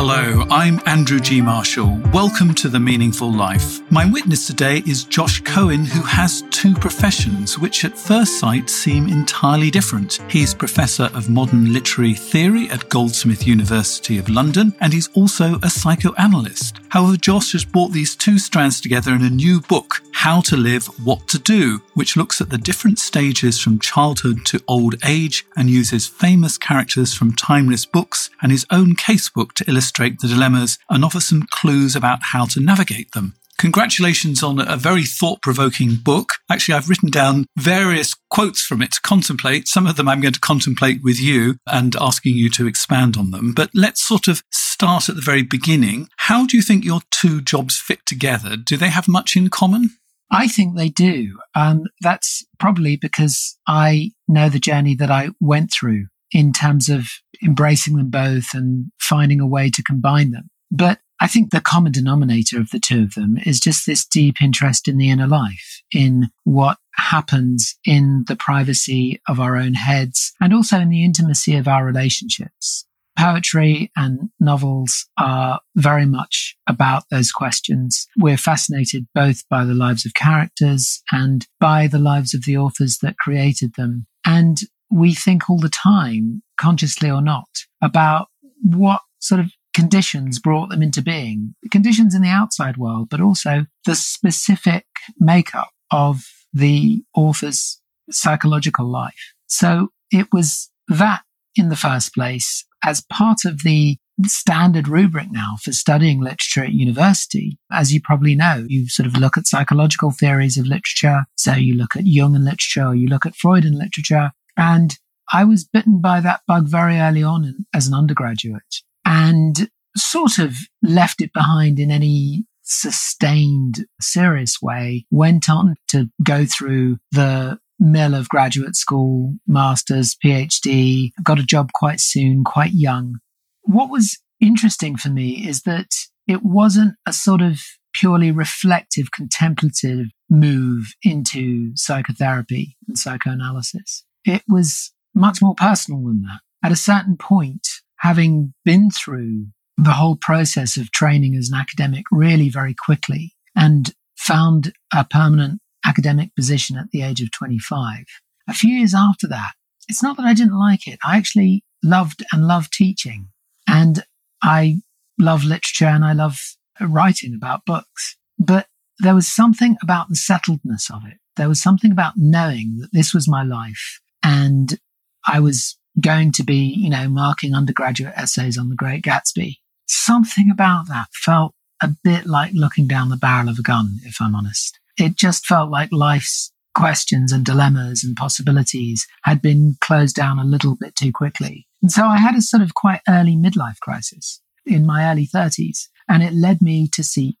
Hello, I'm Andrew G. Marshall. Welcome to The Meaningful Life. My witness today is Josh Cohen, who has two professions which at first sight seem entirely different. He's Professor of Modern Literary Theory at Goldsmiths University of London, and he's also a psychoanalyst. However, Josh has brought these two strands together in a new book, How to Live, What to Do, which looks at the different stages from childhood to old age and uses famous characters from timeless books and his own casebook to illustrate the dilemmas and offer some clues about how to navigate them. Congratulations on a very thought provoking book. Actually, I've written down various quotes from it to contemplate. Some of them I'm going to contemplate with you and asking you to expand on them. But let's sort of start at the very beginning. How do you think your two jobs fit together? Do they have much in common? I think they do. Um, that's probably because I know the journey that I went through in terms of embracing them both and finding a way to combine them. But I think the common denominator of the two of them is just this deep interest in the inner life, in what happens in the privacy of our own heads and also in the intimacy of our relationships. Poetry and novels are very much about those questions. We're fascinated both by the lives of characters and by the lives of the authors that created them. And we think all the time, consciously or not, about what sort of conditions brought them into being. Conditions in the outside world, but also the specific makeup of the author's psychological life. So it was that in the first place as part of the standard rubric now for studying literature at university. As you probably know, you sort of look at psychological theories of literature. So you look at Jungian literature, or you look at Freudian literature, and I was bitten by that bug very early on in, as an undergraduate and sort of left it behind in any sustained, serious way. Went on to go through the mill of graduate school, master's, PhD, got a job quite soon, quite young. What was interesting for me is that it wasn't a sort of purely reflective, contemplative move into psychotherapy and psychoanalysis it was much more personal than that. At a certain point, having been through the whole process of training as an academic really very quickly and found a permanent academic position at the age of 25. A few years after that, it's not that I didn't like it. I actually loved and loved teaching and I love literature and I love writing about books. But there was something about the settledness of it. There was something about knowing that this was my life and I was going to be, you know, marking undergraduate essays on the Great Gatsby. Something about that felt a bit like looking down the barrel of a gun, if I'm honest. It just felt like life's questions and dilemmas and possibilities had been closed down a little bit too quickly. And so I had a sort of quite early midlife crisis in my early 30s, and it led me to seek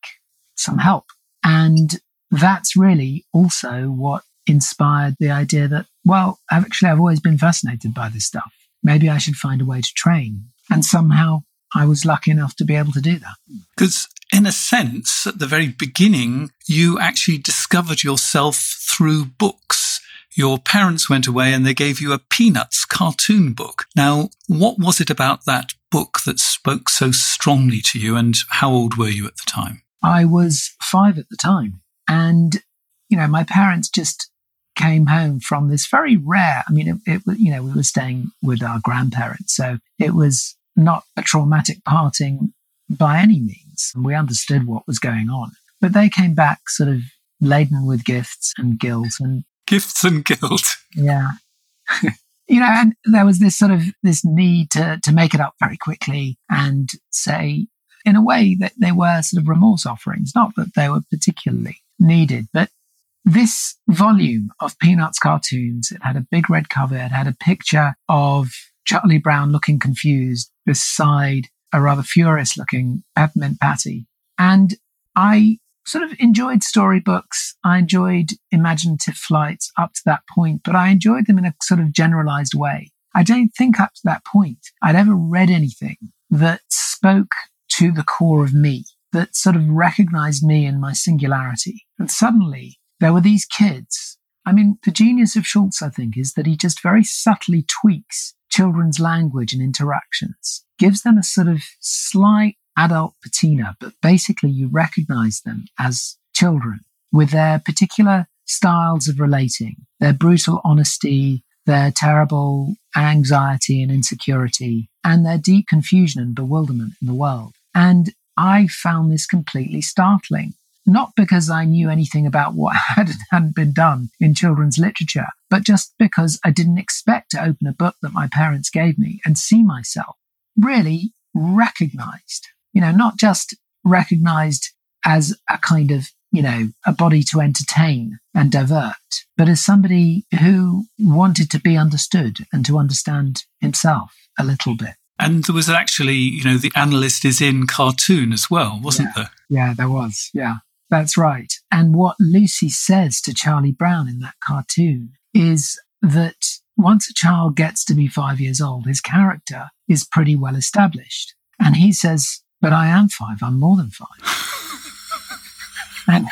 some help. And that's really also what inspired the idea that, well, actually, I've always been fascinated by this stuff. Maybe I should find a way to train. And somehow I was lucky enough to be able to do that. Because, in a sense, at the very beginning, you actually discovered yourself through books. Your parents went away and they gave you a Peanuts cartoon book. Now, what was it about that book that spoke so strongly to you, and how old were you at the time? I was five at the time. And, you know, my parents just came home from this very rare, I mean, it, it you know, we were staying with our grandparents. So it was not a traumatic parting by any means. And we understood what was going on. But they came back sort of laden with gifts and guilt and gifts and guilt. Yeah. you know, and there was this sort of this need to to make it up very quickly and say in a way that they were sort of remorse offerings, not that they were particularly needed, but this volume of Peanuts cartoons, it had a big red cover, it had a picture of Charlie Brown looking confused beside a rather furious looking peppermint patty. And I sort of enjoyed storybooks. I enjoyed imaginative flights up to that point, but I enjoyed them in a sort of generalized way. I don't think up to that point I'd ever read anything that spoke to the core of me, that sort of recognized me and my singularity. And suddenly there were these kids. I mean, the genius of Schulz, I think, is that he just very subtly tweaks children's language and interactions, gives them a sort of slight adult patina, but basically you recognize them as children with their particular styles of relating, their brutal honesty, their terrible anxiety and insecurity, and their deep confusion and bewilderment in the world. And I found this completely startling. Not because I knew anything about what had and hadn't been done in children's literature, but just because I didn't expect to open a book that my parents gave me and see myself really recognized you know, not just recognized as a kind of, you know, a body to entertain and divert, but as somebody who wanted to be understood and to understand himself a little bit. And there was actually, you know, the analyst is in cartoon as well, wasn't yeah. there? Yeah, there was. Yeah, that's right. And what Lucy says to Charlie Brown in that cartoon is that once a child gets to be five years old, his character is pretty well established. And he says, but I am five. I'm more than five. and,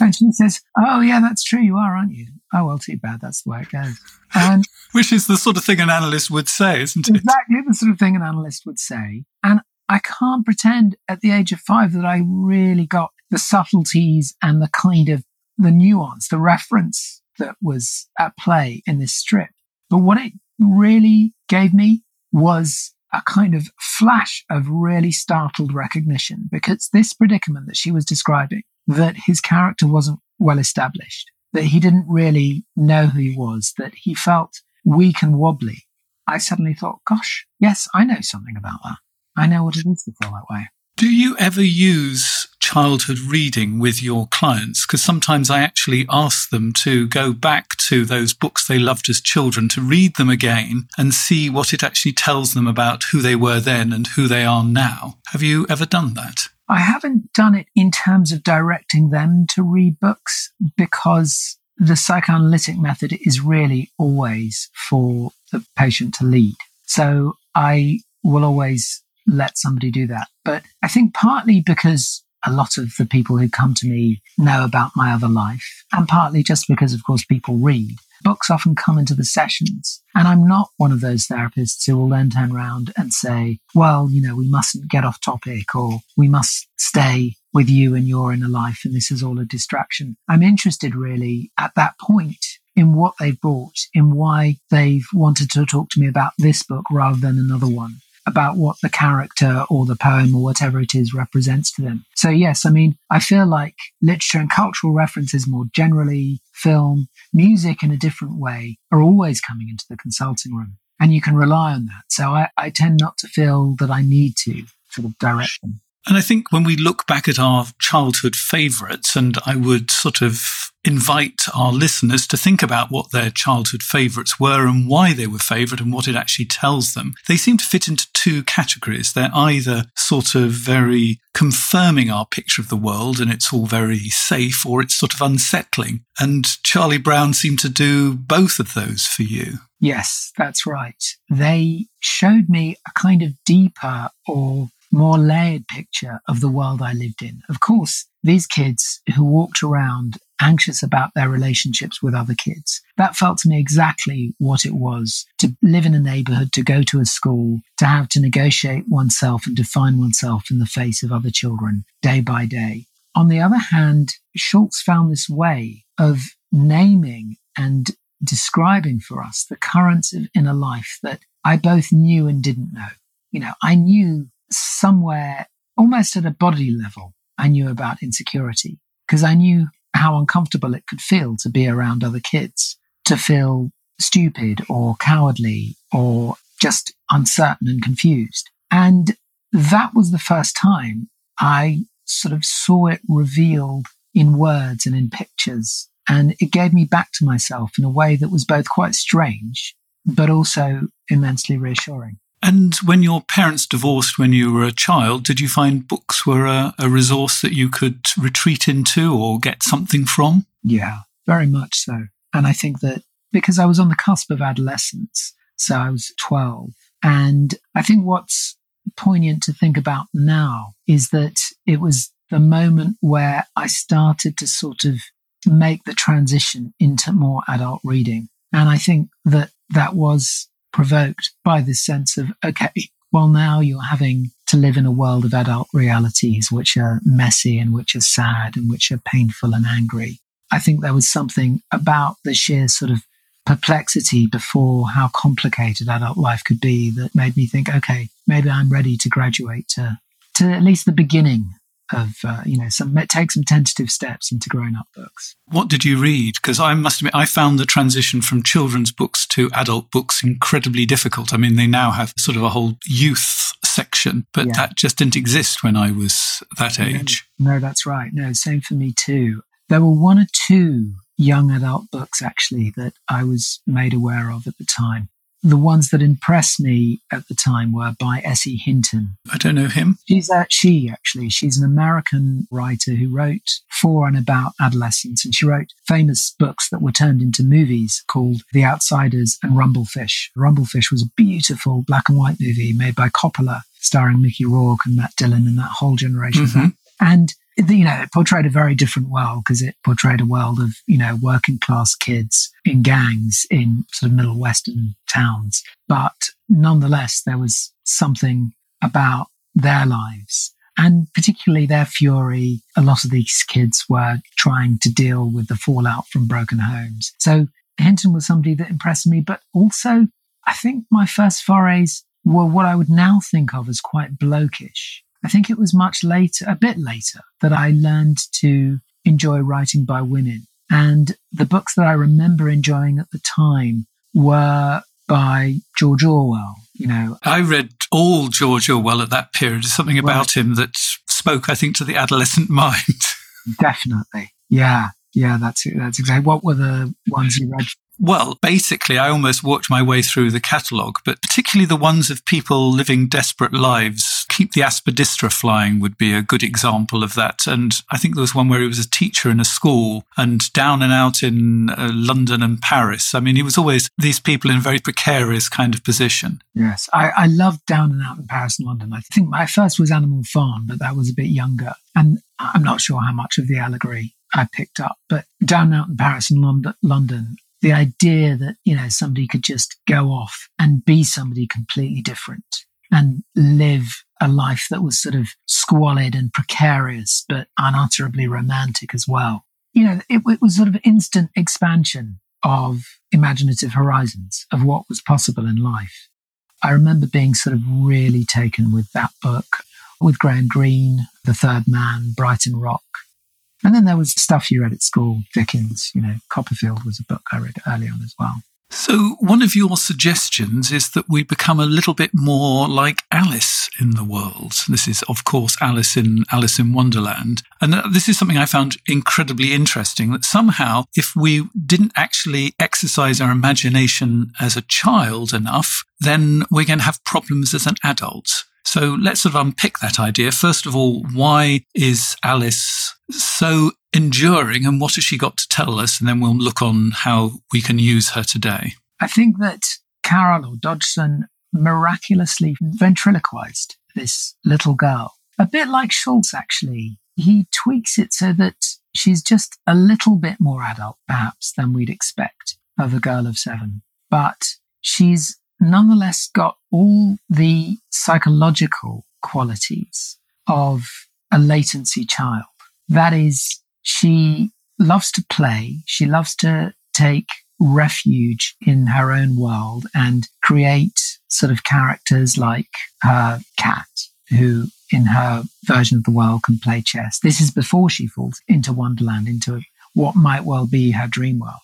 and she says, Oh, yeah, that's true. You are, aren't you? Oh, well, too bad. That's the way it goes. And Which is the sort of thing an analyst would say, isn't it? Exactly the sort of thing an analyst would say. And I can't pretend at the age of five that I really got the subtleties and the kind of the nuance, the reference that was at play in this strip. But what it really gave me was a kind of flash of really startled recognition because this predicament that she was describing, that his character wasn't well established, that he didn't really know who he was, that he felt weak and wobbly. I suddenly thought, gosh, yes, I know something about that. I know what it is to feel that way. Do you ever use childhood reading with your clients? Because sometimes I actually ask them to go back to those books they loved as children, to read them again and see what it actually tells them about who they were then and who they are now. Have you ever done that? I haven't done it in terms of directing them to read books because the psychoanalytic method is really always for the patient to lead. So I will always let somebody do that. But I think partly because a lot of the people who come to me know about my other life, and partly just because, of course, people read. Books often come into the sessions, and I'm not one of those therapists who will then turn around and say, well, you know, we mustn't get off topic or we must stay with you and your inner life, and this is all a distraction. I'm interested really at that point in what they've brought, in why they've wanted to talk to me about this book rather than another one about what the character or the poem or whatever it is represents to them. So, yes, I mean, I feel like literature and cultural references more generally, film, music in a different way are always coming into the consulting room. And you can rely on that. So I, I tend not to feel that I need to sort of direct them. And I think when we look back at our childhood favorites, and I would sort of invite our listeners to think about what their childhood favorites were and why they were favorite and what it actually tells them, they seem to fit into two categories. They're either sort of very confirming our picture of the world and it's all very safe, or it's sort of unsettling. And Charlie Brown seemed to do both of those for you. Yes, that's right. They showed me a kind of deeper or more layered picture of the world I lived in. Of course, these kids who walked around anxious about their relationships with other kids, that felt to me exactly what it was to live in a neighborhood, to go to a school, to have to negotiate oneself and define oneself in the face of other children day by day. On the other hand, Schulz found this way of naming and describing for us the currents of inner life that I both knew and didn't know. You know, I knew somewhere almost at a body level, I knew about insecurity because I knew how uncomfortable it could feel to be around other kids, to feel stupid or cowardly or just uncertain and confused. And that was the first time I sort of saw it revealed in words and in pictures. And it gave me back to myself in a way that was both quite strange, but also immensely reassuring. And when your parents divorced when you were a child, did you find books were a, a resource that you could retreat into or get something from? Yeah, very much so. And I think that because I was on the cusp of adolescence, so I was 12. And I think what's poignant to think about now is that it was the moment where I started to sort of make the transition into more adult reading. And I think that that was provoked by this sense of, okay, well, now you're having to live in a world of adult realities, which are messy and which are sad and which are painful and angry. I think there was something about the sheer sort of perplexity before how complicated adult life could be that made me think, okay, maybe I'm ready to graduate to, to at least the beginning of uh, you know some take some tentative steps into grown up books. What did you read? Because I must admit, I found the transition from children's books to adult books incredibly difficult. I mean, they now have sort of a whole youth section, but yeah. that just didn't exist when I was that age. No, no, that's right. No, same for me too. There were one or two young adult books actually that I was made aware of at the time the ones that impressed me at the time were by Essie Hinton. I don't know him. She's a, she, actually. She's an American writer who wrote for and about adolescence, and she wrote famous books that were turned into movies called The Outsiders and Rumble Fish. Rumblefish was a beautiful black and white movie made by Coppola, starring Mickey Rourke and Matt Dillon and that whole generation. Mm-hmm. And you know, it portrayed a very different world because it portrayed a world of, you know, working class kids in gangs in sort of middle western towns. But nonetheless, there was something about their lives and particularly their fury. A lot of these kids were trying to deal with the fallout from broken homes. So Hinton was somebody that impressed me, but also I think my first forays were what I would now think of as quite blokish. I think it was much later, a bit later, that I learned to enjoy writing by women. And the books that I remember enjoying at the time were by George Orwell. You know, I read all George Orwell at that period. There's something about him that spoke, I think, to the adolescent mind. Definitely, yeah, yeah. That's that's exactly. What were the ones you read well, basically, I almost worked my way through the catalogue, but particularly the ones of people living desperate lives. Keep the Aspidistra Flying would be a good example of that. And I think there was one where he was a teacher in a school and down and out in uh, London and Paris. I mean, he was always these people in a very precarious kind of position. Yes, I, I loved Down and Out in Paris and London. I think my first was Animal Farm, but that was a bit younger. And I'm not sure how much of the allegory I picked up, but Down and Out in Paris and London the idea that, you know, somebody could just go off and be somebody completely different and live a life that was sort of squalid and precarious, but unutterably romantic as well. You know, it, it was sort of instant expansion of imaginative horizons of what was possible in life. I remember being sort of really taken with that book, with Graham Greene, The Third Man, Brighton Rock, and then there was stuff you read at school, Dickens, you know, Copperfield was a book I read early on as well. So, one of your suggestions is that we become a little bit more like Alice in the world. This is, of course, Alice in Alice in Wonderland. And uh, this is something I found incredibly interesting that somehow, if we didn't actually exercise our imagination as a child enough, then we're going to have problems as an adult. So let's sort of unpick that idea. First of all, why is Alice so enduring and what has she got to tell us? And then we'll look on how we can use her today. I think that Carroll or Dodgson miraculously ventriloquized this little girl. A bit like Schulz, actually. He tweaks it so that she's just a little bit more adult, perhaps, than we'd expect of a girl of seven. But she's nonetheless got all the psychological qualities of a latency child. That is, she loves to play. She loves to take refuge in her own world and create sort of characters like her cat, who in her version of the world can play chess. This is before she falls into Wonderland, into what might well be her dream world.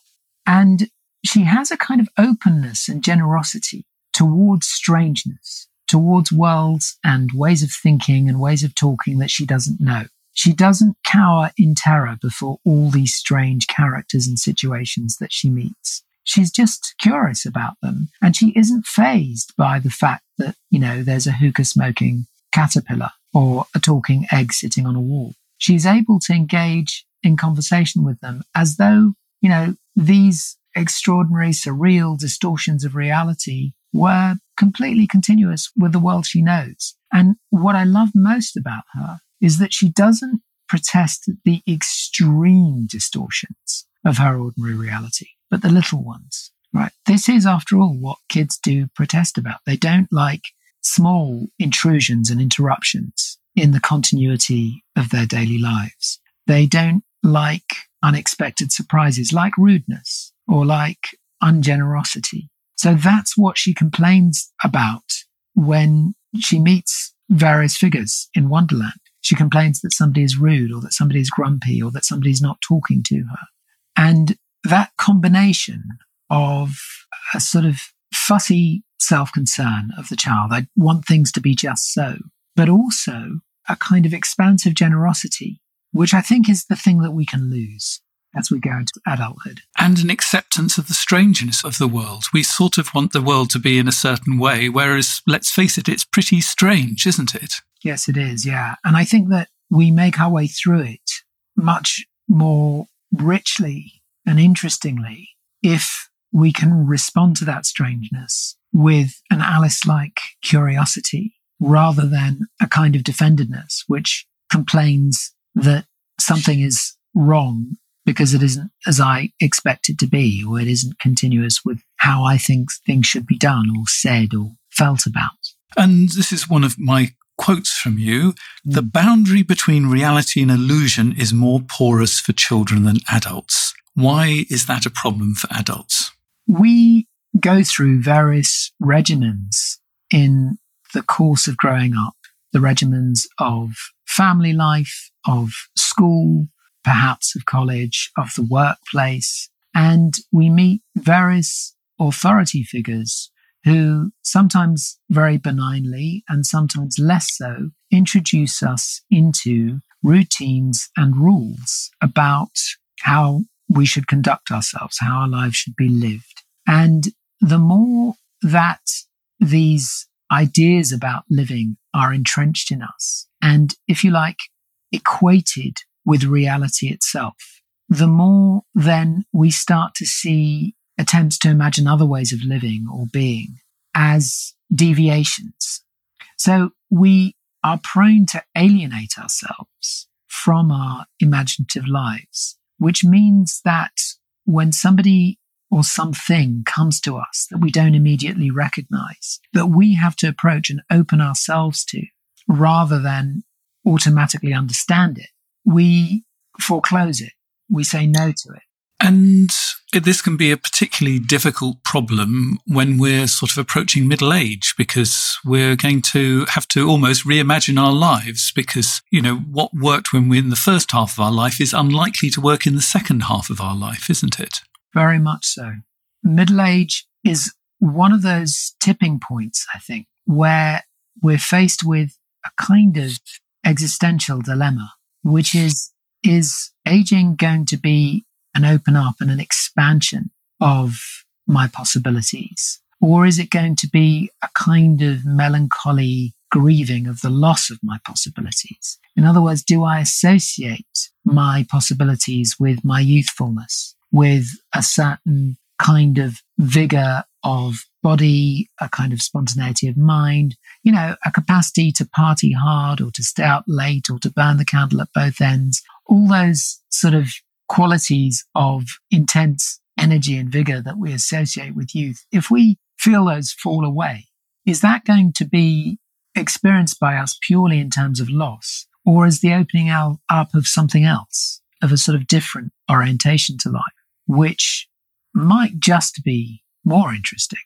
And she has a kind of openness and generosity towards strangeness, towards worlds and ways of thinking and ways of talking that she doesn't know. She doesn't cower in terror before all these strange characters and situations that she meets. She's just curious about them. And she isn't phased by the fact that, you know, there's a hookah smoking caterpillar or a talking egg sitting on a wall. She's able to engage in conversation with them as though, you know, these extraordinary, surreal distortions of reality were completely continuous with the world she knows. And what I love most about her is that she doesn't protest the extreme distortions of her ordinary reality, but the little ones, right? This is, after all, what kids do protest about. They don't like small intrusions and interruptions in the continuity of their daily lives. They don't like unexpected surprises, like rudeness or like ungenerosity. So that's what she complains about when she meets various figures in Wonderland. She complains that somebody is rude or that somebody is grumpy or that somebody's not talking to her. And that combination of a sort of fussy self concern of the child, I want things to be just so, but also a kind of expansive generosity, which I think is the thing that we can lose as we go into adulthood. And an acceptance of the strangeness of the world. We sort of want the world to be in a certain way, whereas, let's face it, it's pretty strange, isn't it? Yes, it is. Yeah. And I think that we make our way through it much more richly and interestingly if we can respond to that strangeness with an Alice like curiosity rather than a kind of defendedness, which complains that something is wrong because it isn't as I expect it to be, or it isn't continuous with how I think things should be done or said or felt about. And this is one of my quotes from you. The mm. boundary between reality and illusion is more porous for children than adults. Why is that a problem for adults? We go through various regimens in the course of growing up, the regimens of family life, of school, perhaps of college, of the workplace. And we meet various authority figures who sometimes very benignly and sometimes less so introduce us into routines and rules about how we should conduct ourselves, how our lives should be lived. And the more that these ideas about living are entrenched in us and, if you like, equated with reality itself, the more then we start to see attempts to imagine other ways of living or being as deviations. So we are prone to alienate ourselves from our imaginative lives, which means that when somebody or something comes to us that we don't immediately recognize, that we have to approach and open ourselves to rather than automatically understand it, we foreclose it. We say no to it. And this can be a particularly difficult problem when we're sort of approaching middle age because we're going to have to almost reimagine our lives because, you know, what worked when we're in the first half of our life is unlikely to work in the second half of our life, isn't it? Very much so. Middle age is one of those tipping points, I think, where we're faced with a kind of existential dilemma, which is, is aging going to be an open up and an expansion of my possibilities? Or is it going to be a kind of melancholy grieving of the loss of my possibilities? In other words, do I associate my possibilities with my youthfulness, with a certain kind of vigor of body, a kind of spontaneity of mind, you know, a capacity to party hard or to stay out late or to burn the candle at both ends, all those sort of qualities of intense energy and vigor that we associate with youth, if we feel those fall away, is that going to be experienced by us purely in terms of loss? Or is the opening up of something else, of a sort of different orientation to life, which might just be more interesting?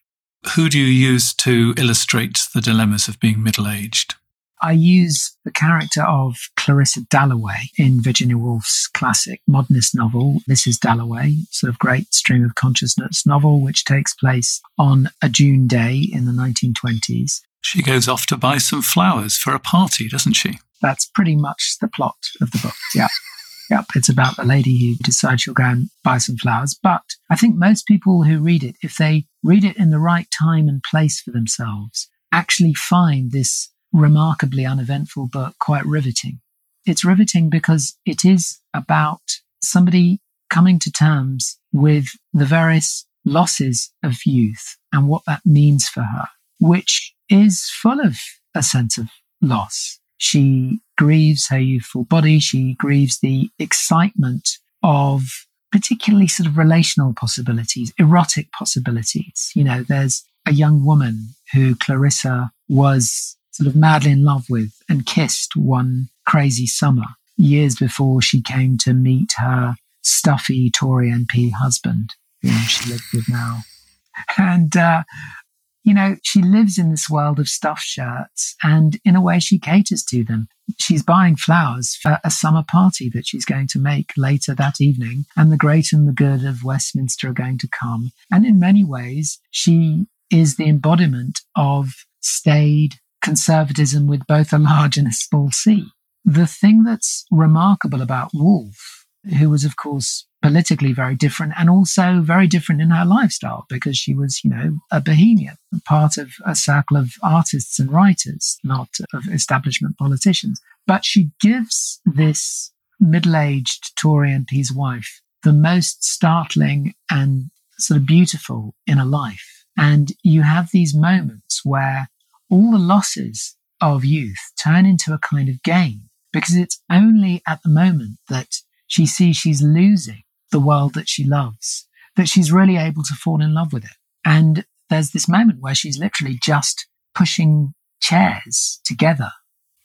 Who do you use to illustrate the dilemmas of being middle aged? I use the character of Clarissa Dalloway in Virginia Woolf's classic modernist novel, Mrs. Dalloway, sort of great stream of consciousness novel, which takes place on a June day in the 1920s. She goes off to buy some flowers for a party, doesn't she? That's pretty much the plot of the book, yeah. Yep, it's about the lady who decides she'll go and buy some flowers. But I think most people who read it, if they read it in the right time and place for themselves, actually find this remarkably uneventful but quite riveting. It's riveting because it is about somebody coming to terms with the various losses of youth and what that means for her, which is full of a sense of loss. She grieves her youthful body. She grieves the excitement of particularly sort of relational possibilities, erotic possibilities. You know, there's a young woman who Clarissa was sort of madly in love with and kissed one crazy summer years before she came to meet her stuffy Tory MP husband, whom she lives with now. And uh, you know, she lives in this world of stuffed shirts and in a way she caters to them. She's buying flowers for a summer party that she's going to make later that evening, and the great and the good of Westminster are going to come. And in many ways, she is the embodiment of staid conservatism with both a large and a small c. The thing that's remarkable about Woolf, who was, of course, politically very different and also very different in her lifestyle because she was, you know, a bohemian, part of a circle of artists and writers, not of establishment politicians. But she gives this middle aged Tory MP's wife the most startling and sort of beautiful in a life. And you have these moments where all the losses of youth turn into a kind of gain because it's only at the moment that she sees she's losing the world that she loves, that she's really able to fall in love with it. And there's this moment where she's literally just pushing chairs together,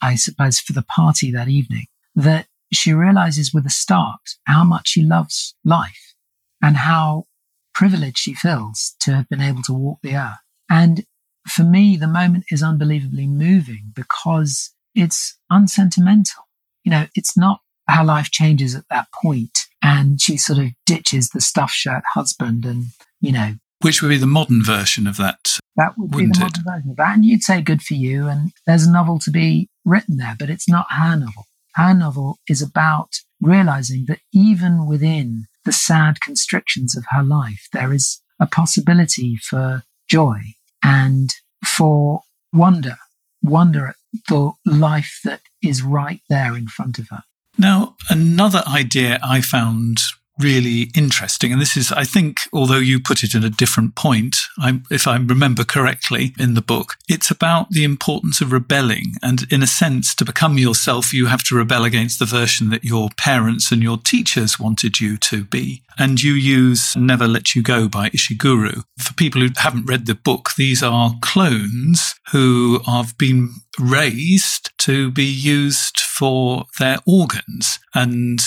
I suppose, for the party that evening, that she realizes with a start how much she loves life and how privileged she feels to have been able to walk the earth. And for me, the moment is unbelievably moving because it's unsentimental. You know, it's not how life changes at that point and she sort of ditches the stuff shirt husband and you know which would be the modern version of that that would be the modern it? version of that and you'd say good for you and there's a novel to be written there but it's not her novel her novel is about realizing that even within the sad constrictions of her life there is a possibility for joy and for wonder wonder at the life that is right there in front of her. Now, another idea I found really interesting. And this is, I think, although you put it at a different point, I, if I remember correctly in the book, it's about the importance of rebelling. And in a sense, to become yourself, you have to rebel against the version that your parents and your teachers wanted you to be. And you use Never Let You Go by Ishiguro. For people who haven't read the book, these are clones who have been raised to be used for their organs. And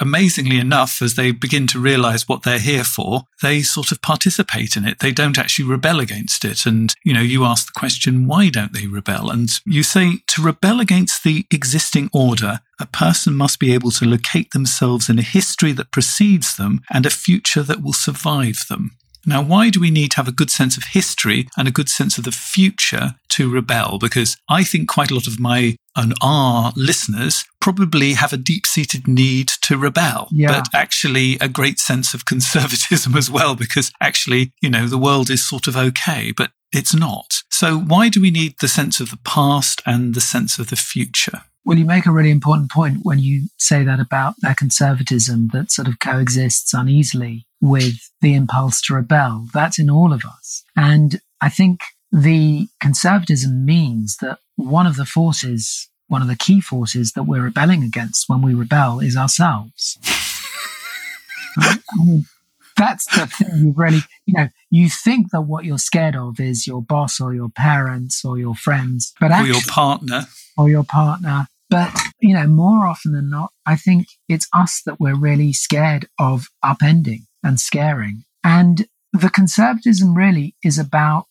amazingly enough, as they begin to realize what they're here for, they sort of participate in it. They don't actually rebel against it. And, you know, you ask the question, why don't they rebel? And you say to rebel against the existing order, a person must be able to locate themselves in a history that precedes them and a future that will survive them. Now, why do we need to have a good sense of history and a good sense of the future to rebel? Because I think quite a lot of my and our listeners probably have a deep seated need to rebel, yeah. but actually a great sense of conservatism as well, because actually, you know, the world is sort of okay, but it's not. So why do we need the sense of the past and the sense of the future? Well, you make a really important point when you say that about their conservatism that sort of coexists uneasily with the impulse to rebel. That's in all of us. And I think the conservatism means that one of the forces, one of the key forces that we're rebelling against when we rebel is ourselves. I mean, that's the thing you really, you know, you think that what you're scared of is your boss or your parents or your friends, but actually, or your partner. Or your partner. But, you know, more often than not, I think it's us that we're really scared of upending and scaring. And the conservatism really is about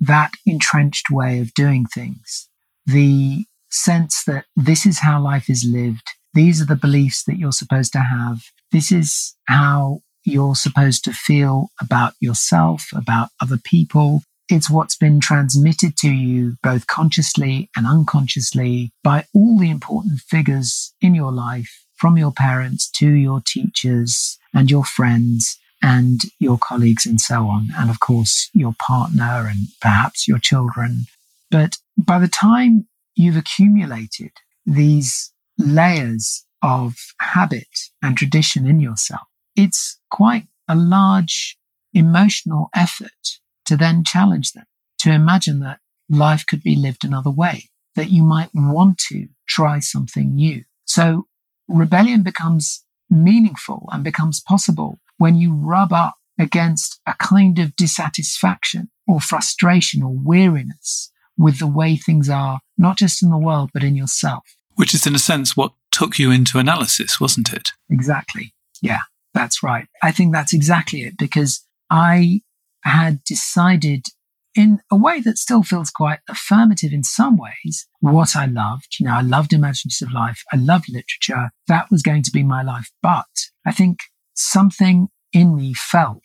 that entrenched way of doing things. The sense that this is how life is lived. These are the beliefs that you're supposed to have. This is how you're supposed to feel about yourself, about other people. It's what's been transmitted to you both consciously and unconsciously by all the important figures in your life from your parents to your teachers and your friends and your colleagues and so on. And of course, your partner and perhaps your children. But by the time you've accumulated these layers of habit and tradition in yourself, it's quite a large emotional effort to then challenge them, to imagine that life could be lived another way, that you might want to try something new. So rebellion becomes meaningful and becomes possible when you rub up against a kind of dissatisfaction or frustration or weariness with the way things are, not just in the world, but in yourself. Which is, in a sense, what took you into analysis, wasn't it? Exactly. Yeah, that's right. I think that's exactly it because I had decided in a way that still feels quite affirmative in some ways what I loved. You know, I loved imaginative life. I loved literature. That was going to be my life. But I think something in me felt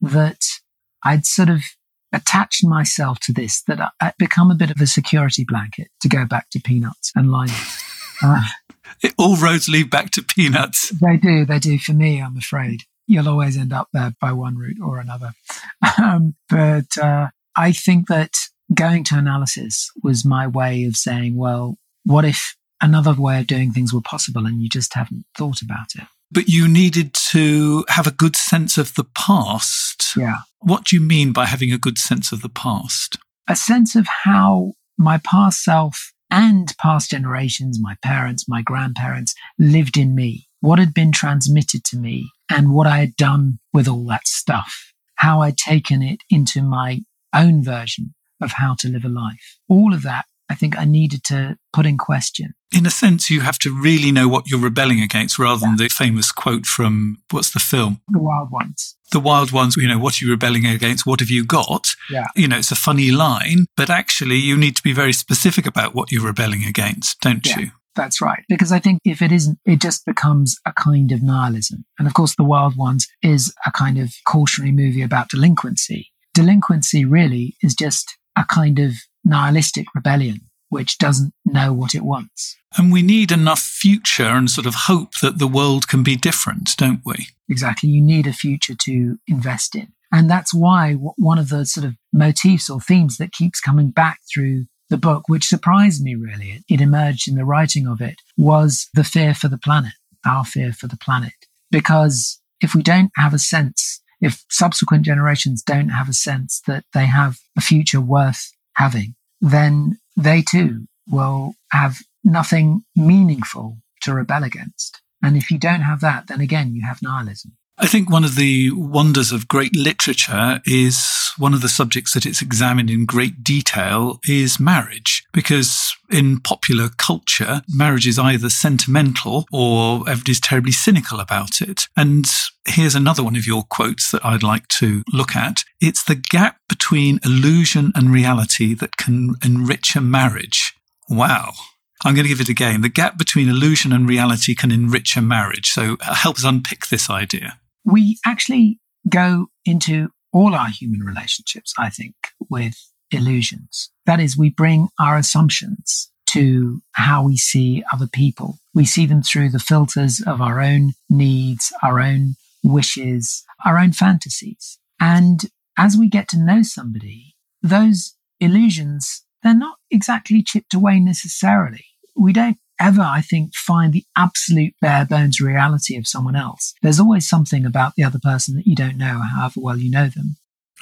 that I'd sort of attached myself to this, that I'd become a bit of a security blanket to go back to peanuts and Linus. Uh, all roads lead back to peanuts. They do. They do for me, I'm afraid. You'll always end up there by one route or another. Um, but uh, I think that going to analysis was my way of saying, well, what if another way of doing things were possible and you just haven't thought about it? But you needed to have a good sense of the past. Yeah. What do you mean by having a good sense of the past? A sense of how my past self and past generations, my parents, my grandparents, lived in me, what had been transmitted to me, and what I had done with all that stuff, how I'd taken it into my own version of how to live a life. All of that I think I needed to put in question. In a sense, you have to really know what you're rebelling against rather yeah. than the famous quote from what's the film? The Wild Ones. The Wild Ones, you know, what are you rebelling against? What have you got? Yeah. You know, it's a funny line, but actually you need to be very specific about what you're rebelling against, don't yeah. you? That's right. Because I think if it isn't, it just becomes a kind of nihilism. And of course, The Wild Ones is a kind of cautionary movie about delinquency. Delinquency really is just a kind of nihilistic rebellion which doesn't know what it wants. And we need enough future and sort of hope that the world can be different, don't we? Exactly. You need a future to invest in. And that's why one of the sort of motifs or themes that keeps coming back through the book, which surprised me really, it emerged in the writing of it, was the fear for the planet, our fear for the planet. Because if we don't have a sense, if subsequent generations don't have a sense that they have a future worth having, then they too will have nothing meaningful to rebel against. And if you don't have that, then again, you have nihilism. I think one of the wonders of great literature is one of the subjects that it's examined in great detail is marriage. Because in popular culture, marriage is either sentimental or everybody's terribly cynical about it. And here's another one of your quotes that I'd like to look at. It's the gap between illusion and reality that can enrich a marriage. Wow. I'm going to give it again. The gap between illusion and reality can enrich a marriage. So uh, help us unpick this idea we actually go into all our human relationships, I think, with illusions. That is, we bring our assumptions to how we see other people. We see them through the filters of our own needs, our own wishes, our own fantasies. And as we get to know somebody, those illusions, they're not exactly chipped away necessarily. We don't ever, I think, find the absolute bare bones reality of someone else. There's always something about the other person that you don't know, however well you know them.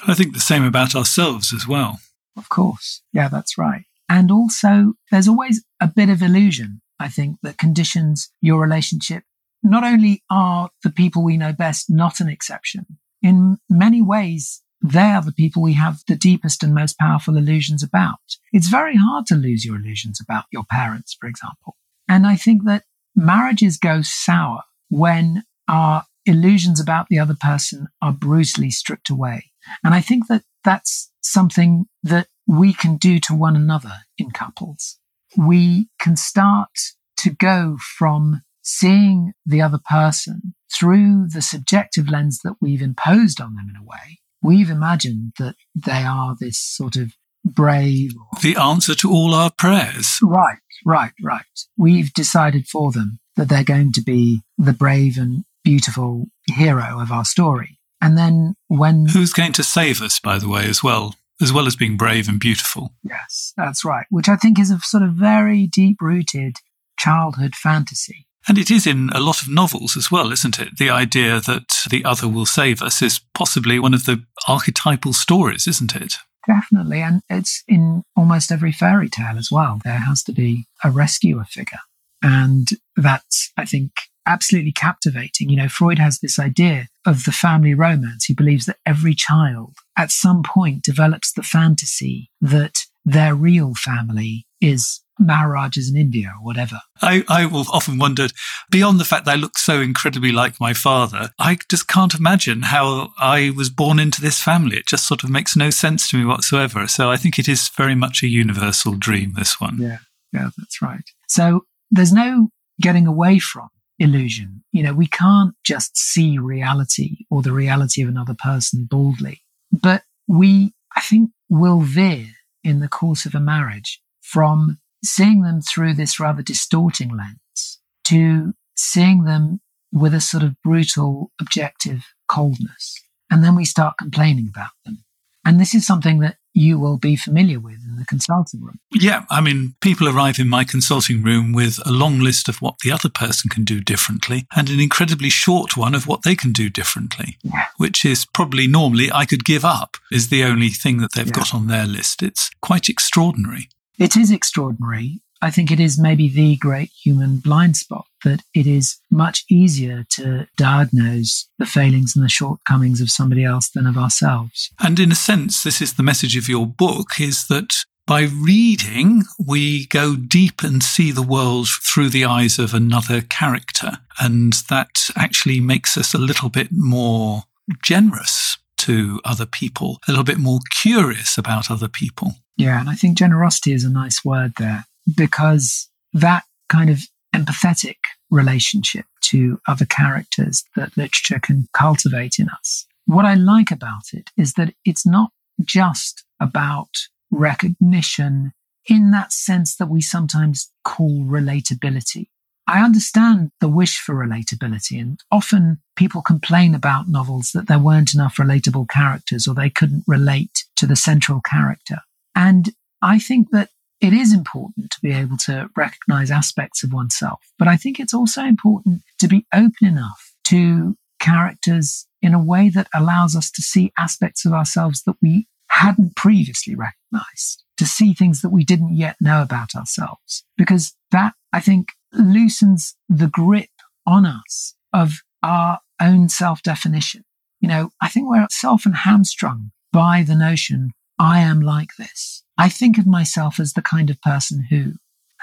I think the same about ourselves as well. Of course. Yeah, that's right. And also, there's always a bit of illusion, I think, that conditions your relationship. Not only are the people we know best not an exception, in many ways, they are the people we have the deepest and most powerful illusions about. It's very hard to lose your illusions about your parents, for example. And I think that marriages go sour when our illusions about the other person are brutally stripped away. And I think that that's something that we can do to one another in couples. We can start to go from seeing the other person through the subjective lens that we've imposed on them in a way. We've imagined that they are this sort of brave. The answer to all our prayers. Right, right, right. We've decided for them that they're going to be the brave and beautiful hero of our story. And then when. Who's going to save us, by the way, as well? As well as being brave and beautiful. Yes, that's right. Which I think is a sort of very deep rooted childhood fantasy. And it is in a lot of novels as well, isn't it? The idea that the other will save us is possibly one of the archetypal stories, isn't it? Definitely. And it's in almost every fairy tale as well. There has to be a rescuer figure. And that's, I think, absolutely captivating. You know, Freud has this idea of the family romance. He believes that every child at some point develops the fantasy that their real family is Maharajas in India or whatever. I, I will often wondered, beyond the fact that I look so incredibly like my father, I just can't imagine how I was born into this family. It just sort of makes no sense to me whatsoever. So I think it is very much a universal dream, this one. Yeah, yeah, that's right. So there's no getting away from illusion. You know, we can't just see reality or the reality of another person baldly, but we, I think, will veer in the course of a marriage from seeing them through this rather distorting lens to seeing them with a sort of brutal, objective coldness. And then we start complaining about them. And this is something that you will be familiar with in the consulting room. Yeah. I mean, people arrive in my consulting room with a long list of what the other person can do differently and an incredibly short one of what they can do differently, yeah. which is probably normally I could give up, is the only thing that they've yeah. got on their list. It's quite extraordinary. It is extraordinary. I think it is maybe the great human blind spot that it is much easier to diagnose the failings and the shortcomings of somebody else than of ourselves. And in a sense, this is the message of your book is that by reading, we go deep and see the world through the eyes of another character. And that actually makes us a little bit more generous to other people, a little bit more curious about other people. Yeah, and I think generosity is a nice word there because that kind of empathetic relationship to other characters that literature can cultivate in us. What I like about it is that it's not just about recognition in that sense that we sometimes call relatability. I understand the wish for relatability, and often people complain about novels that there weren't enough relatable characters or they couldn't relate to the central character. And I think that it is important to be able to recognize aspects of oneself, but I think it's also important to be open enough to characters in a way that allows us to see aspects of ourselves that we hadn't previously recognized, to see things that we didn't yet know about ourselves. Because that, I think, loosens the grip on us of our own self definition. You know, I think we're self and hamstrung by the notion I am like this. I think of myself as the kind of person who,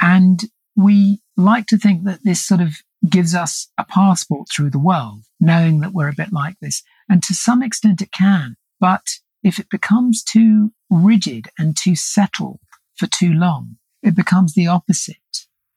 and we like to think that this sort of gives us a passport through the world, knowing that we're a bit like this. And to some extent it can. But if it becomes too rigid and too settled for too long, it becomes the opposite.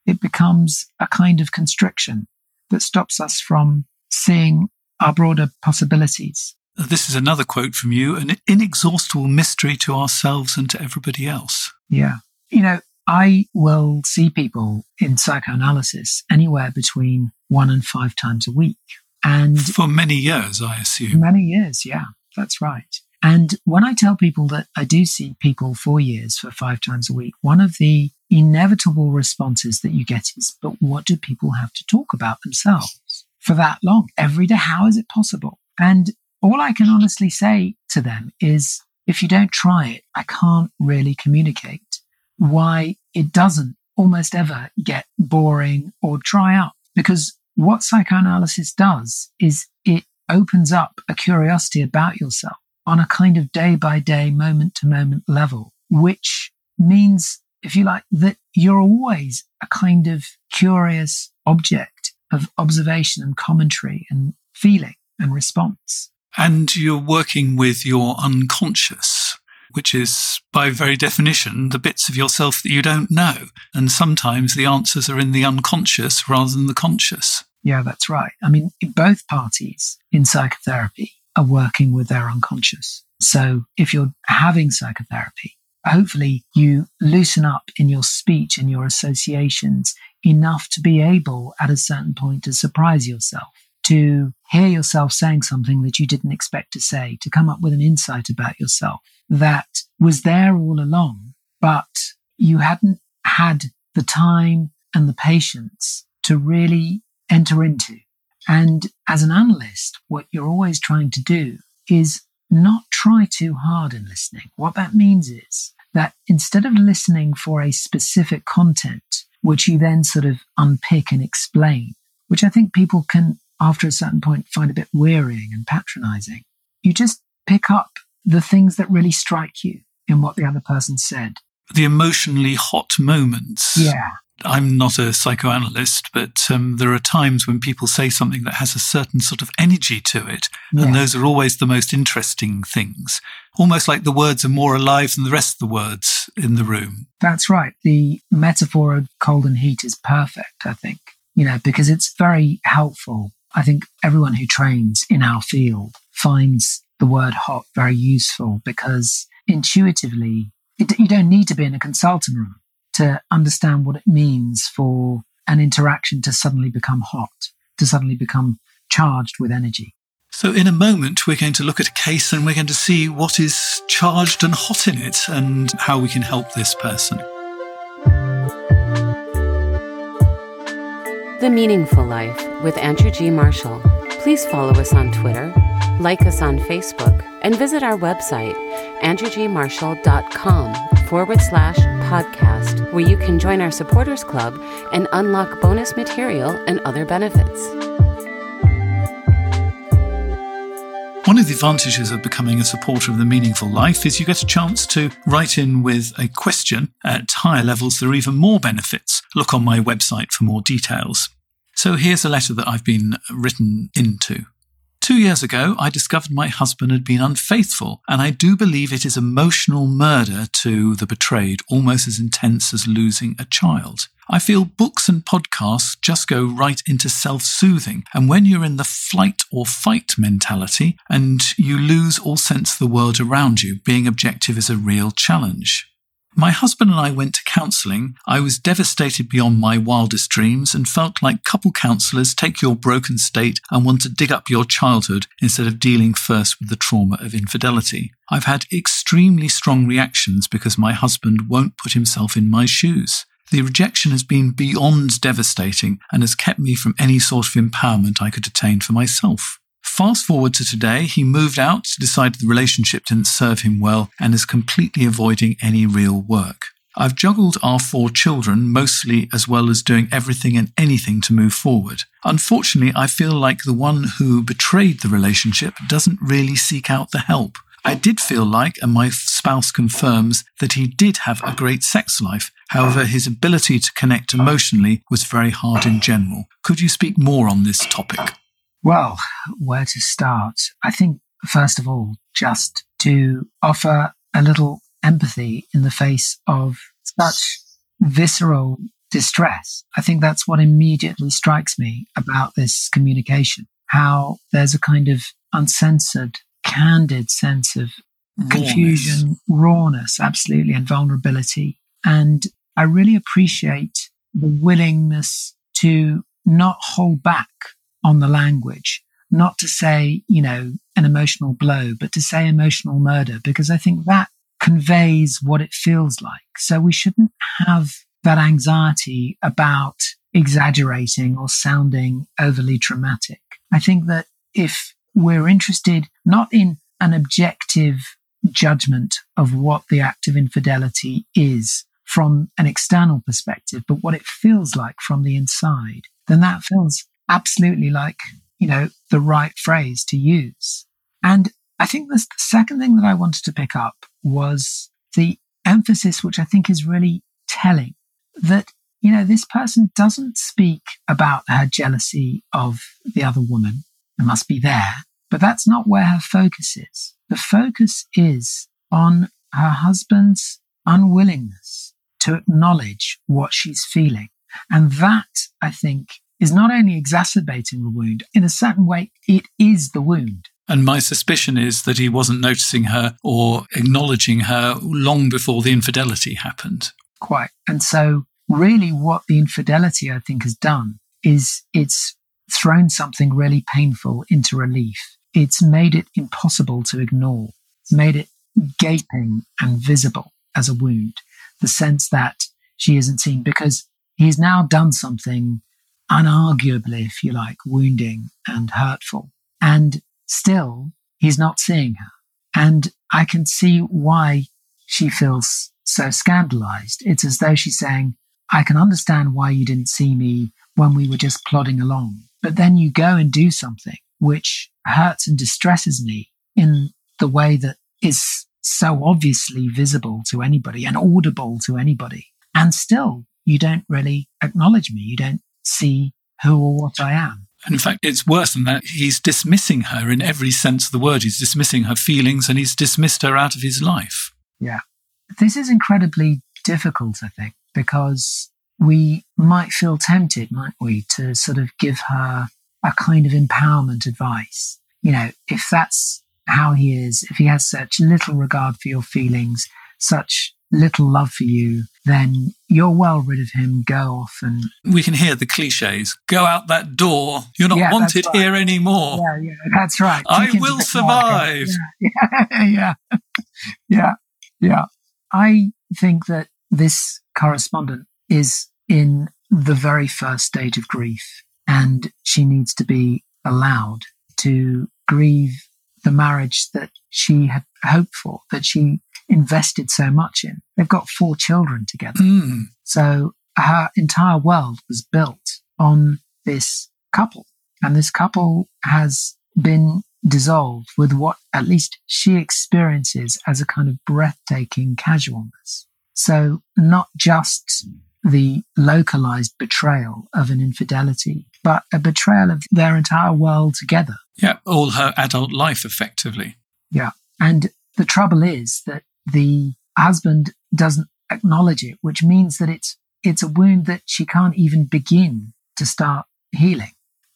It becomes a kind of constriction that stops us from seeing our broader possibilities. This is another quote from you an inexhaustible mystery to ourselves and to everybody else. Yeah. You know, I will see people in psychoanalysis anywhere between one and five times a week. And for many years, I assume. Many years, yeah, that's right. And when I tell people that I do see people for years for five times a week, one of the inevitable responses that you get is, but what do people have to talk about themselves for that long? Every day, how is it possible? And all I can honestly say to them is if you don't try it, I can't really communicate why it doesn't almost ever get boring or dry up. Because what psychoanalysis does is it opens up a curiosity about yourself on a kind of day by day, moment to moment level, which means, if you like, that you're always a kind of curious object of observation and commentary and feeling and response. And you're working with your unconscious, which is by very definition the bits of yourself that you don't know. And sometimes the answers are in the unconscious rather than the conscious. Yeah, that's right. I mean, both parties in psychotherapy are working with their unconscious. So if you're having psychotherapy, hopefully you loosen up in your speech and your associations enough to be able at a certain point to surprise yourself, to hear yourself saying something that you didn't expect to say, to come up with an insight about yourself that was there all along, but you hadn't had the time and the patience to really enter into. And as an analyst, what you're always trying to do is not try too hard in listening. What that means is that instead of listening for a specific content, which you then sort of unpick and explain, which I think people can, after a certain point, find a bit wearying and patronizing, you just pick up the things that really strike you in what the other person said. The emotionally hot moments. Yeah. I'm not a psychoanalyst, but um, there are times when people say something that has a certain sort of energy to it. Yeah. And those are always the most interesting things. Almost like the words are more alive than the rest of the words in the room. That's right. The metaphor of cold and heat is perfect, I think, you know, because it's very helpful. I think everyone who trains in our field finds the word hot very useful because intuitively, it, you don't need to be in a consulting room to understand what it means for an interaction to suddenly become hot, to suddenly become charged with energy. So, in a moment, we're going to look at a case and we're going to see what is charged and hot in it and how we can help this person. The Meaningful Life with Andrew G. Marshall. Please follow us on Twitter, like us on Facebook, and visit our website, andrewgmarshall.com forward slash podcast, where you can join our supporters club and unlock bonus material and other benefits. One of the advantages of becoming a supporter of the meaningful life is you get a chance to write in with a question. At higher levels, there are even more benefits. Look on my website for more details. So here's a letter that I've been written into. Two years ago, I discovered my husband had been unfaithful, and I do believe it is emotional murder to the betrayed, almost as intense as losing a child. I feel books and podcasts just go right into self soothing. And when you're in the flight or fight mentality and you lose all sense of the world around you, being objective is a real challenge. My husband and I went to counselling. I was devastated beyond my wildest dreams and felt like couple counsellors take your broken state and want to dig up your childhood instead of dealing first with the trauma of infidelity. I've had extremely strong reactions because my husband won't put himself in my shoes. The rejection has been beyond devastating and has kept me from any sort of empowerment I could attain for myself. Fast forward to today, he moved out, decided the relationship didn't serve him well, and is completely avoiding any real work. I've juggled our four children mostly as well as doing everything and anything to move forward. Unfortunately, I feel like the one who betrayed the relationship doesn't really seek out the help. I did feel like, and my spouse confirms, that he did have a great sex life. However, his ability to connect emotionally was very hard in general. Could you speak more on this topic? Well, where to start? I think, first of all, just to offer a little empathy in the face of such visceral distress. I think that's what immediately strikes me about this communication. How there's a kind of uncensored, candid sense of rawness. confusion, rawness, absolutely, and vulnerability. And I really appreciate the willingness to not hold back on the language, not to say, you know, an emotional blow, but to say emotional murder, because I think that conveys what it feels like. So we shouldn't have that anxiety about exaggerating or sounding overly dramatic. I think that if we're interested not in an objective judgment of what the act of infidelity is from an external perspective, but what it feels like from the inside, then that feels absolutely like, you know, the right phrase to use. And I think this, the second thing that I wanted to pick up was the emphasis, which I think is really telling that, you know, this person doesn't speak about her jealousy of the other woman. It must be there, but that's not where her focus is. The focus is on her husband's unwillingness to acknowledge what she's feeling. And that, I think, is not only exacerbating the wound, in a certain way, it is the wound. And my suspicion is that he wasn't noticing her or acknowledging her long before the infidelity happened. Quite. And so, really, what the infidelity, I think, has done is it's thrown something really painful into relief. It's made it impossible to ignore, it's made it gaping and visible as a wound. The sense that she isn't seen because he's now done something unarguably, if you like, wounding and hurtful. And still, he's not seeing her. And I can see why she feels so scandalized. It's as though she's saying, I can understand why you didn't see me when we were just plodding along. But then you go and do something which hurts and distresses me in the way that is so obviously visible to anybody and audible to anybody. And still, you don't really acknowledge me. You don't see who or what I am. And in fact, it's worse than that. He's dismissing her in every sense of the word. He's dismissing her feelings and he's dismissed her out of his life. Yeah. This is incredibly difficult, I think, because we might feel tempted, might we, to sort of give her a kind of empowerment advice. You know, if that's how he is, if he has such little regard for your feelings, such little love for you, then you're well rid of him. Go off and. We can hear the cliches. Go out that door. You're not yeah, wanted right. here anymore. Yeah, yeah, that's right. I will survive. Yeah, yeah, yeah, yeah. I think that this correspondent is in the very first stage of grief and she needs to be allowed to grieve the marriage that she had hoped for, that she invested so much in. They've got four children together. Mm. So her entire world was built on this couple. And this couple has been dissolved with what at least she experiences as a kind of breathtaking casualness. So not just the localized betrayal of an infidelity, but a betrayal of their entire world together. Yeah, all her adult life, effectively. Yeah. And the trouble is that the husband doesn't acknowledge it, which means that it's it's a wound that she can't even begin to start healing.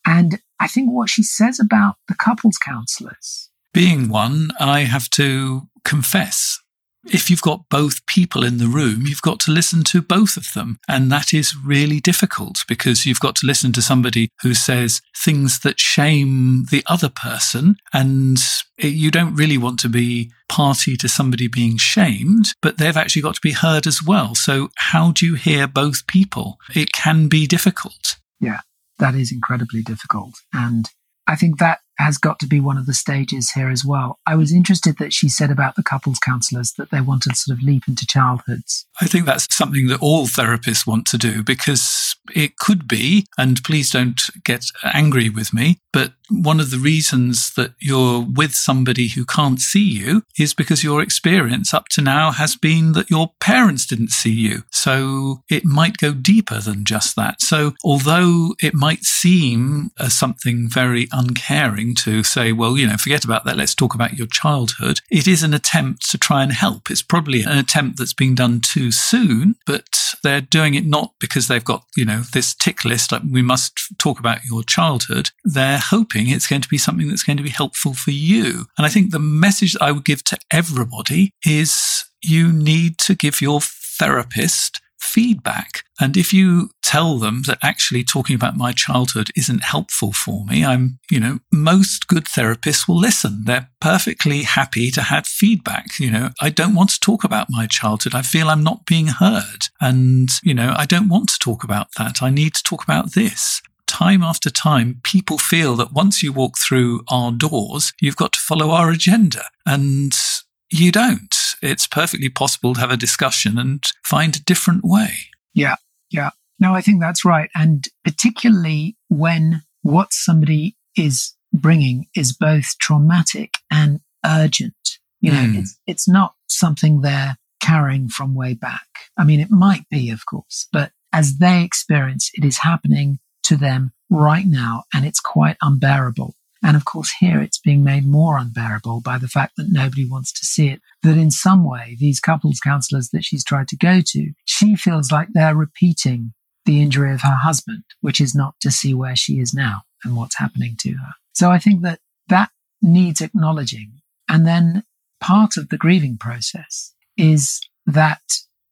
And I think what she says about the couples counselors. Being one, I have to confess if you've got both people in the room, you've got to listen to both of them. And that is really difficult because you've got to listen to somebody who says things that shame the other person. And you don't really want to be party to somebody being shamed, but they've actually got to be heard as well. So how do you hear both people? It can be difficult. Yeah, that is incredibly difficult. And I think that has got to be one of the stages here as well. I was interested that she said about the couples counselors that they want to sort of leap into childhoods. I think that's something that all therapists want to do because it could be, and please don't get angry with me, but one of the reasons that you're with somebody who can't see you is because your experience up to now has been that your parents didn't see you. So it might go deeper than just that. So although it might seem as something very uncaring to say, well, you know, forget about that. Let's talk about your childhood. It is an attempt to try and help. It's probably an attempt that's being done too soon, but they're doing it not because they've got, you know, this tick list, like we must talk about your childhood. They're hoping it's going to be something that's going to be helpful for you. And I think the message I would give to everybody is you need to give your therapist feedback. And if you tell them that actually talking about my childhood isn't helpful for me, I'm, you know, most good therapists will listen. They're perfectly happy to have feedback. You know, I don't want to talk about my childhood. I feel I'm not being heard. And, you know, I don't want to talk about that. I need to talk about this time after time, people feel that once you walk through our doors, you've got to follow our agenda. And you don't. It's perfectly possible to have a discussion and find a different way. Yeah, yeah. No, I think that's right. And particularly when what somebody is bringing is both traumatic and urgent. You know, mm. it's, it's not something they're carrying from way back. I mean, it might be, of course, but as they experience, it is happening to them right now, and it's quite unbearable. And of course, here it's being made more unbearable by the fact that nobody wants to see it. That in some way, these couples counselors that she's tried to go to, she feels like they're repeating the injury of her husband, which is not to see where she is now and what's happening to her. So I think that that needs acknowledging. And then part of the grieving process is that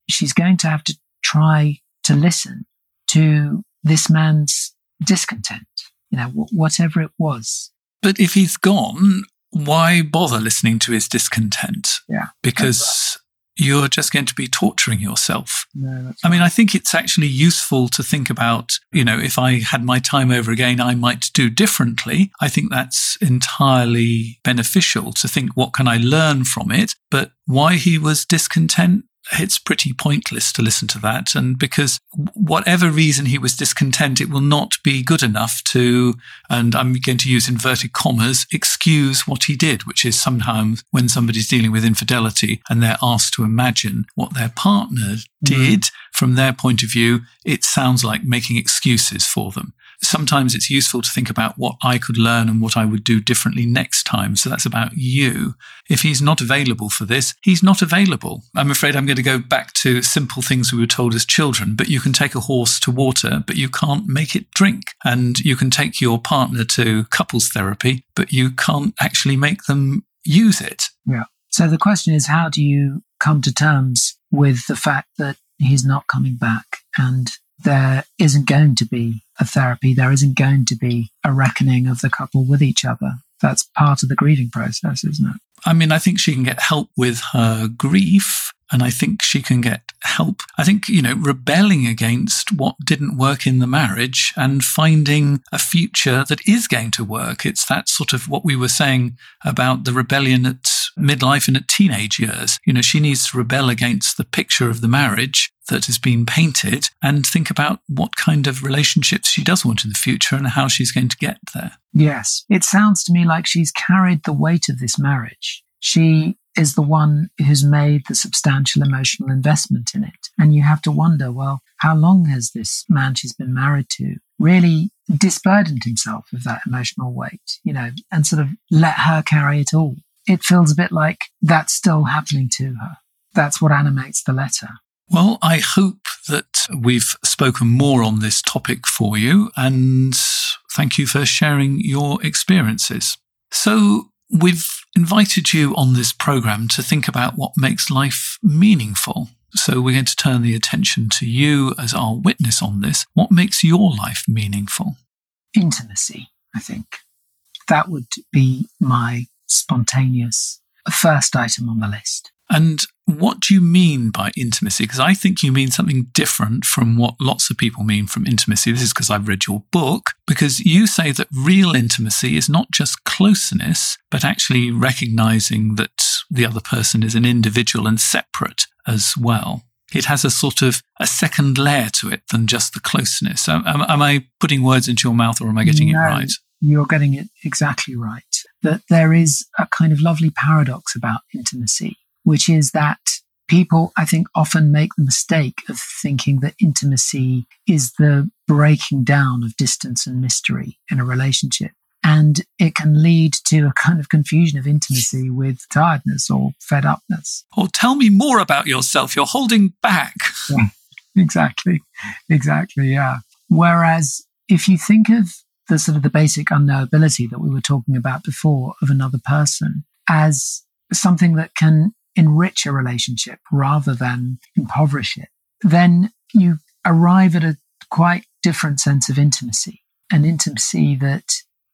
she's going to have to try to listen to this man's discontent, you know, whatever it was. But if he's gone, why bother listening to his discontent? Yeah. Because you're just going to be torturing yourself. No, I mean, I think it's actually useful to think about, you know, if I had my time over again, I might do differently. I think that's entirely beneficial to think, what can I learn from it? But why he was discontent, it's pretty pointless to listen to that. And because whatever reason he was discontent, it will not be good enough to, and I'm going to use inverted commas, excuse what he did, which is sometimes when somebody's dealing with infidelity and they're asked to imagine what their partner did mm. from their point of view, it sounds like making excuses for them sometimes it's useful to think about what I could learn and what I would do differently next time. So that's about you. If he's not available for this, he's not available. I'm afraid I'm going to go back to simple things we were told as children, but you can take a horse to water, but you can't make it drink. And you can take your partner to couples therapy, but you can't actually make them use it. Yeah. So the question is, how do you come to terms with the fact that he's not coming back and there isn't going to be a therapy. There isn't going to be a reckoning of the couple with each other. That's part of the grieving process, isn't it? I mean, I think she can get help with her grief. And I think she can get help. I think, you know, rebelling against what didn't work in the marriage and finding a future that is going to work. It's that sort of what we were saying about the rebellion at midlife and at teenage years. You know, she needs to rebel against the picture of the marriage that has been painted and think about what kind of relationships she does want in the future and how she's going to get there. Yes. It sounds to me like she's carried the weight of this marriage. She is the one who's made the substantial emotional investment in it. And you have to wonder, well, how long has this man she's been married to really disburdened himself of that emotional weight, you know, and sort of let her carry it all? It feels a bit like that's still happening to her. That's what animates the letter. Well, I hope that we've spoken more on this topic for you and thank you for sharing your experiences. So, we've invited you on this program to think about what makes life meaningful. So, we're going to turn the attention to you as our witness on this. What makes your life meaningful? Intimacy, I think. That would be my spontaneous first item on the list. And what do you mean by intimacy? Because I think you mean something different from what lots of people mean from intimacy. This is because I've read your book, because you say that real intimacy is not just closeness, but actually recognizing that the other person is an individual and separate as well. It has a sort of a second layer to it than just the closeness. Am, am, am I putting words into your mouth or am I getting no, it right? You're getting it exactly right. That there is a kind of lovely paradox about intimacy which is that people, I think, often make the mistake of thinking that intimacy is the breaking down of distance and mystery in a relationship. And it can lead to a kind of confusion of intimacy with tiredness or fed upness. Or tell me more about yourself. You're holding back. Yeah, exactly. Exactly. Yeah. Whereas if you think of the sort of the basic unknowability that we were talking about before of another person as something that can enrich a relationship rather than impoverish it, then you arrive at a quite different sense of intimacy, an intimacy that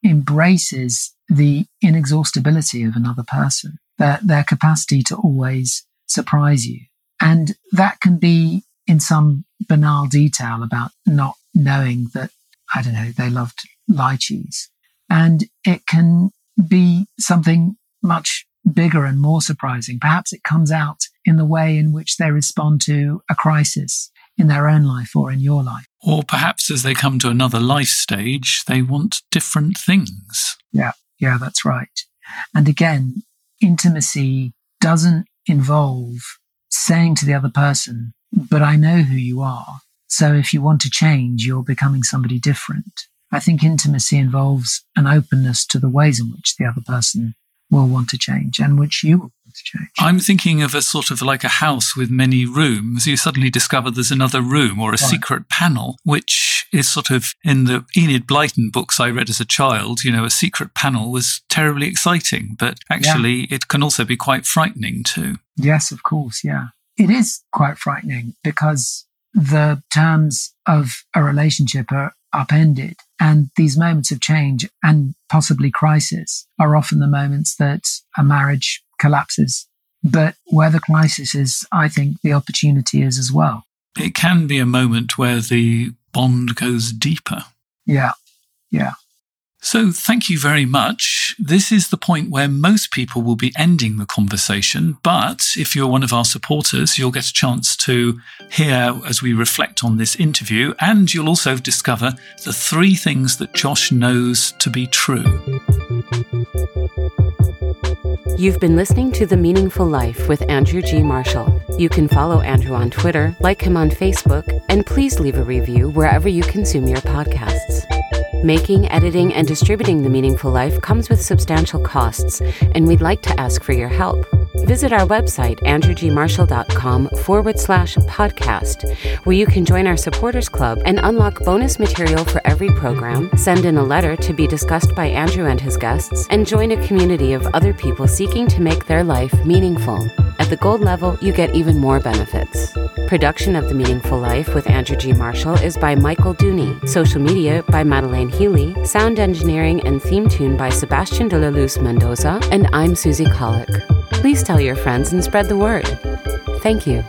embraces the inexhaustibility of another person, their, their capacity to always surprise you. And that can be in some banal detail about not knowing that, I don't know, they loved lychees. And it can be something much bigger and more surprising. Perhaps it comes out in the way in which they respond to a crisis in their own life or in your life. Or perhaps as they come to another life stage, they want different things. Yeah, yeah, that's right. And again, intimacy doesn't involve saying to the other person, but I know who you are. So if you want to change, you're becoming somebody different. I think intimacy involves an openness to the ways in which the other person will want to change and which you will want to change. I'm thinking of a sort of like a house with many rooms. You suddenly discover there's another room or a right. secret panel, which is sort of in the Enid Blyton books I read as a child, you know, a secret panel was terribly exciting, but actually yeah. it can also be quite frightening too. Yes, of course. Yeah. It is quite frightening because the terms of a relationship are upended. And these moments of change and possibly crisis are often the moments that a marriage collapses. But where the crisis is, I think the opportunity is as well. It can be a moment where the bond goes deeper. Yeah. Yeah. So, thank you very much. This is the point where most people will be ending the conversation. But if you're one of our supporters, you'll get a chance to hear as we reflect on this interview. And you'll also discover the three things that Josh knows to be true. You've been listening to The Meaningful Life with Andrew G. Marshall. You can follow Andrew on Twitter, like him on Facebook, and please leave a review wherever you consume your podcasts. Making, editing, and distributing The Meaningful Life comes with substantial costs, and we'd like to ask for your help. Visit our website, andrewgmarshall.com forward slash podcast, where you can join our supporters club and unlock bonus material for every program, send in a letter to be discussed by Andrew and his guests, and join a community of other people seeking to make their life meaningful. At the gold level, you get even more benefits. Production of The Meaningful Life with Andrew G. Marshall is by Michael Dooney, social media by Madeleine Healy, sound engineering and theme tune by Sebastian de la Luz Mendoza, and I'm Susie Colick. Please tell your friends and spread the word. Thank you.